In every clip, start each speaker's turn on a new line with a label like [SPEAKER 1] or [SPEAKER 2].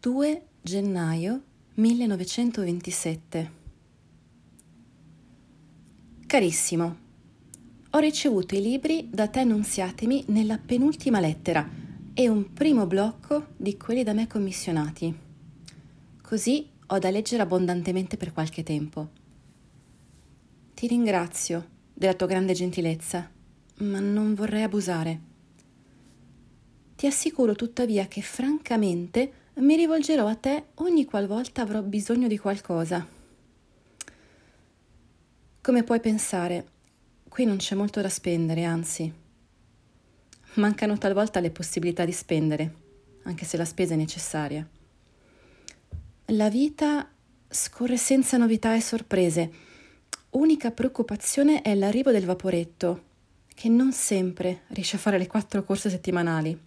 [SPEAKER 1] 2 gennaio 1927 Carissimo, ho ricevuto i libri da te annunziatemi nella penultima lettera e un primo blocco di quelli da me commissionati. Così ho da leggere abbondantemente per qualche tempo. Ti ringrazio della tua grande gentilezza, ma non vorrei abusare. Ti assicuro tuttavia che francamente mi rivolgerò a te ogni qualvolta avrò bisogno di qualcosa. Come puoi pensare, qui non c'è molto da spendere, anzi, mancano talvolta le possibilità di spendere, anche se la spesa è necessaria. La vita scorre senza novità e sorprese. Unica preoccupazione è l'arrivo del vaporetto, che non sempre riesce a fare le quattro corse settimanali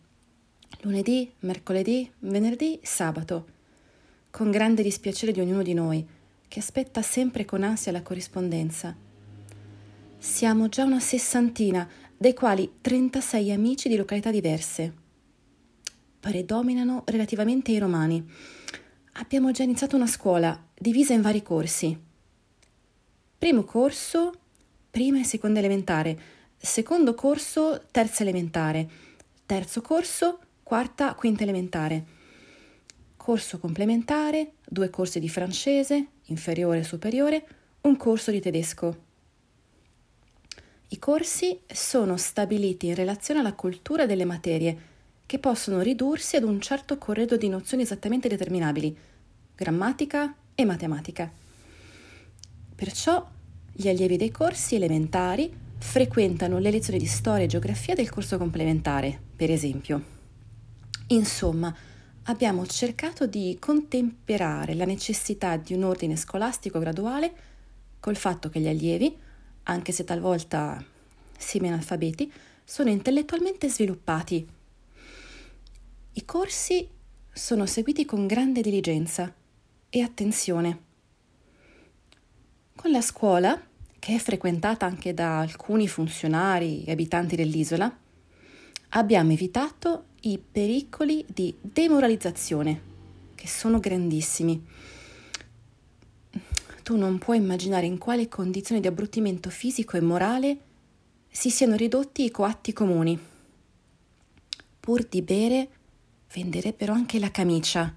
[SPEAKER 1] lunedì, mercoledì, venerdì, sabato, con grande dispiacere di ognuno di noi, che aspetta sempre con ansia la corrispondenza. Siamo già una sessantina, dei quali 36 amici di località diverse. Predominano relativamente i romani. Abbiamo già iniziato una scuola, divisa in vari corsi. Primo corso, prima e seconda elementare. Secondo corso, terza elementare. Terzo corso, quarta, quinta elementare. Corso complementare, due corsi di francese, inferiore e superiore, un corso di tedesco. I corsi sono stabiliti in relazione alla cultura delle materie, che possono ridursi ad un certo corredo di nozioni esattamente determinabili, grammatica e matematica. Perciò gli allievi dei corsi elementari frequentano le lezioni di storia e geografia del corso complementare, per esempio. Insomma, abbiamo cercato di contemperare la necessità di un ordine scolastico graduale col fatto che gli allievi, anche se talvolta semi-analfabeti, sono intellettualmente sviluppati. I corsi sono seguiti con grande diligenza e attenzione. Con la scuola, che è frequentata anche da alcuni funzionari e abitanti dell'isola, abbiamo evitato i pericoli di demoralizzazione, che sono grandissimi. Tu non puoi immaginare in quali condizioni di abbruttimento fisico e morale si siano ridotti i coatti comuni. Pur di bere, venderebbero anche la camicia.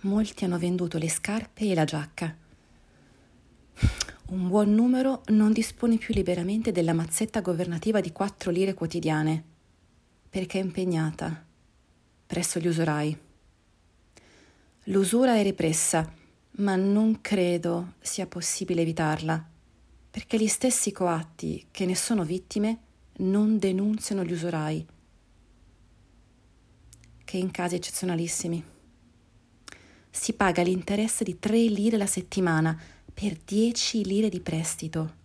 [SPEAKER 1] Molti hanno venduto le scarpe e la giacca. Un buon numero non dispone più liberamente della mazzetta governativa di quattro lire quotidiane, perché è impegnata presso gli usurai. L'usura è repressa, ma non credo sia possibile evitarla, perché gli stessi coatti che ne sono vittime non denunziano gli usurai, che in casi eccezionalissimi. Si paga l'interesse di tre lire alla settimana per 10 lire di prestito.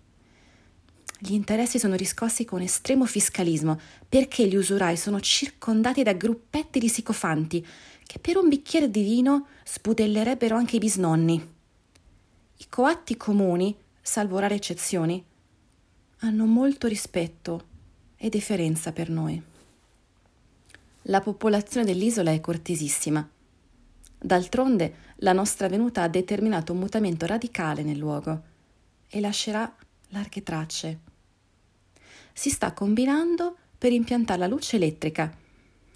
[SPEAKER 1] Gli interessi sono riscossi con estremo fiscalismo perché gli usurai sono circondati da gruppetti di sicofanti che per un bicchiere di vino sbudellerebbero anche i bisnonni. I coatti comuni, salvo rare eccezioni, hanno molto rispetto e deferenza per noi. La popolazione dell'isola è cortesissima D'altronde la nostra venuta ha determinato un mutamento radicale nel luogo e lascerà larghe tracce. Si sta combinando per impiantare la luce elettrica,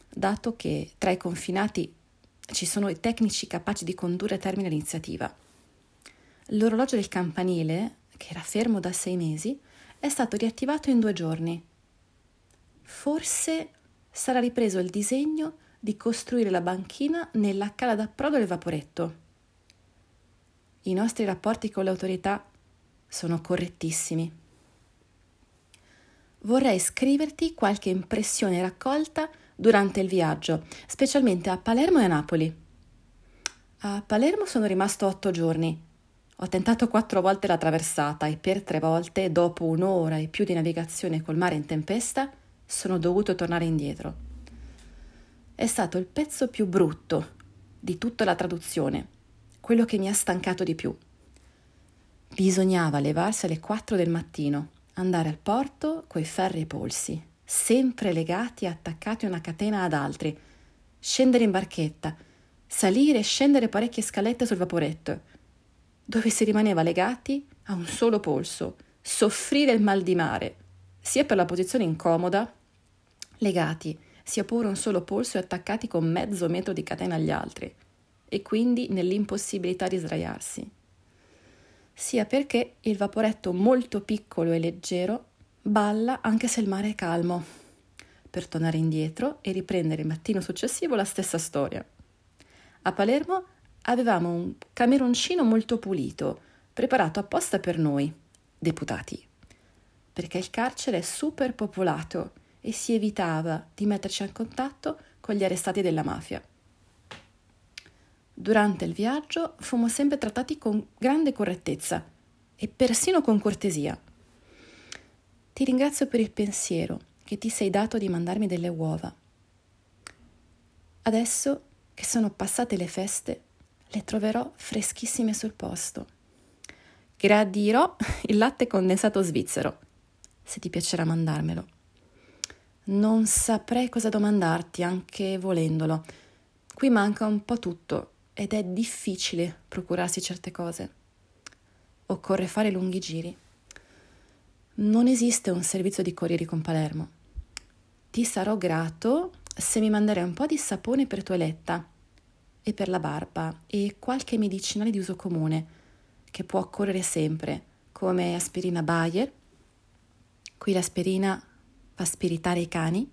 [SPEAKER 1] dato che tra i confinati ci sono i tecnici capaci di condurre a termine l'iniziativa. L'orologio del campanile, che era fermo da sei mesi, è stato riattivato in due giorni. Forse sarà ripreso il disegno di costruire la banchina nella cala d'approdo del vaporetto. I nostri rapporti con le autorità sono correttissimi. Vorrei scriverti qualche impressione raccolta durante il viaggio, specialmente a Palermo e a Napoli. A Palermo sono rimasto otto giorni. Ho tentato quattro volte la traversata e per tre volte, dopo un'ora e più di navigazione col mare in tempesta, sono dovuto tornare indietro è stato il pezzo più brutto di tutta la traduzione, quello che mi ha stancato di più. Bisognava levarsi alle 4 del mattino, andare al porto coi ferri ai polsi, sempre legati e attaccati una catena ad altri, scendere in barchetta, salire e scendere parecchie scalette sul vaporetto, dove si rimaneva legati a un solo polso, soffrire il mal di mare, sia per la posizione incomoda, legati sia pure un solo polso e attaccati con mezzo metro di catena agli altri, e quindi nell'impossibilità di sdraiarsi, sia perché il vaporetto molto piccolo e leggero balla anche se il mare è calmo, per tornare indietro e riprendere il mattino successivo la stessa storia. A Palermo avevamo un cameroncino molto pulito, preparato apposta per noi, deputati, perché il carcere è super popolato e si evitava di metterci a contatto con gli arrestati della mafia. Durante il viaggio fummo sempre trattati con grande correttezza e persino con cortesia. Ti ringrazio per il pensiero che ti sei dato di mandarmi delle uova. Adesso che sono passate le feste, le troverò freschissime sul posto. Gradirò il latte condensato svizzero, se ti piacerà mandarmelo. Non saprei cosa domandarti, anche volendolo. Qui manca un po' tutto ed è difficile procurarsi certe cose. Occorre fare lunghi giri. Non esiste un servizio di corrieri con Palermo. Ti sarò grato se mi manderai un po' di sapone per toeletta e per la barba e qualche medicinale di uso comune che può occorrere sempre, come aspirina Bayer. Qui l'aspirina fa spiritare i cani,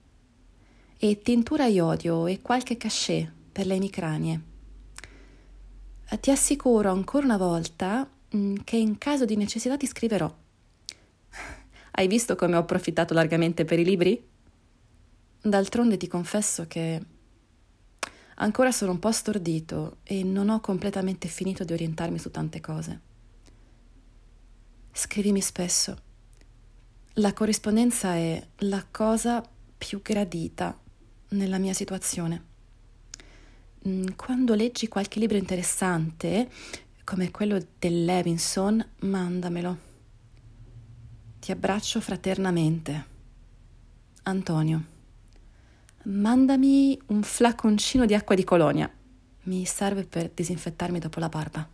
[SPEAKER 1] e tintura iodio e qualche cachet per le emicranie. Ti assicuro ancora una volta mm, che in caso di necessità ti scriverò. Hai visto come ho approfittato largamente per i libri? D'altronde ti confesso che ancora sono un po' stordito e non ho completamente finito di orientarmi su tante cose. Scrivimi spesso la corrispondenza è la cosa più gradita nella mia situazione. Mm, quando leggi qualche libro interessante, come quello del Levinson, mandamelo. Ti abbraccio fraternamente. Antonio, mandami un flaconcino di acqua di colonia. Mi serve per disinfettarmi dopo la barba.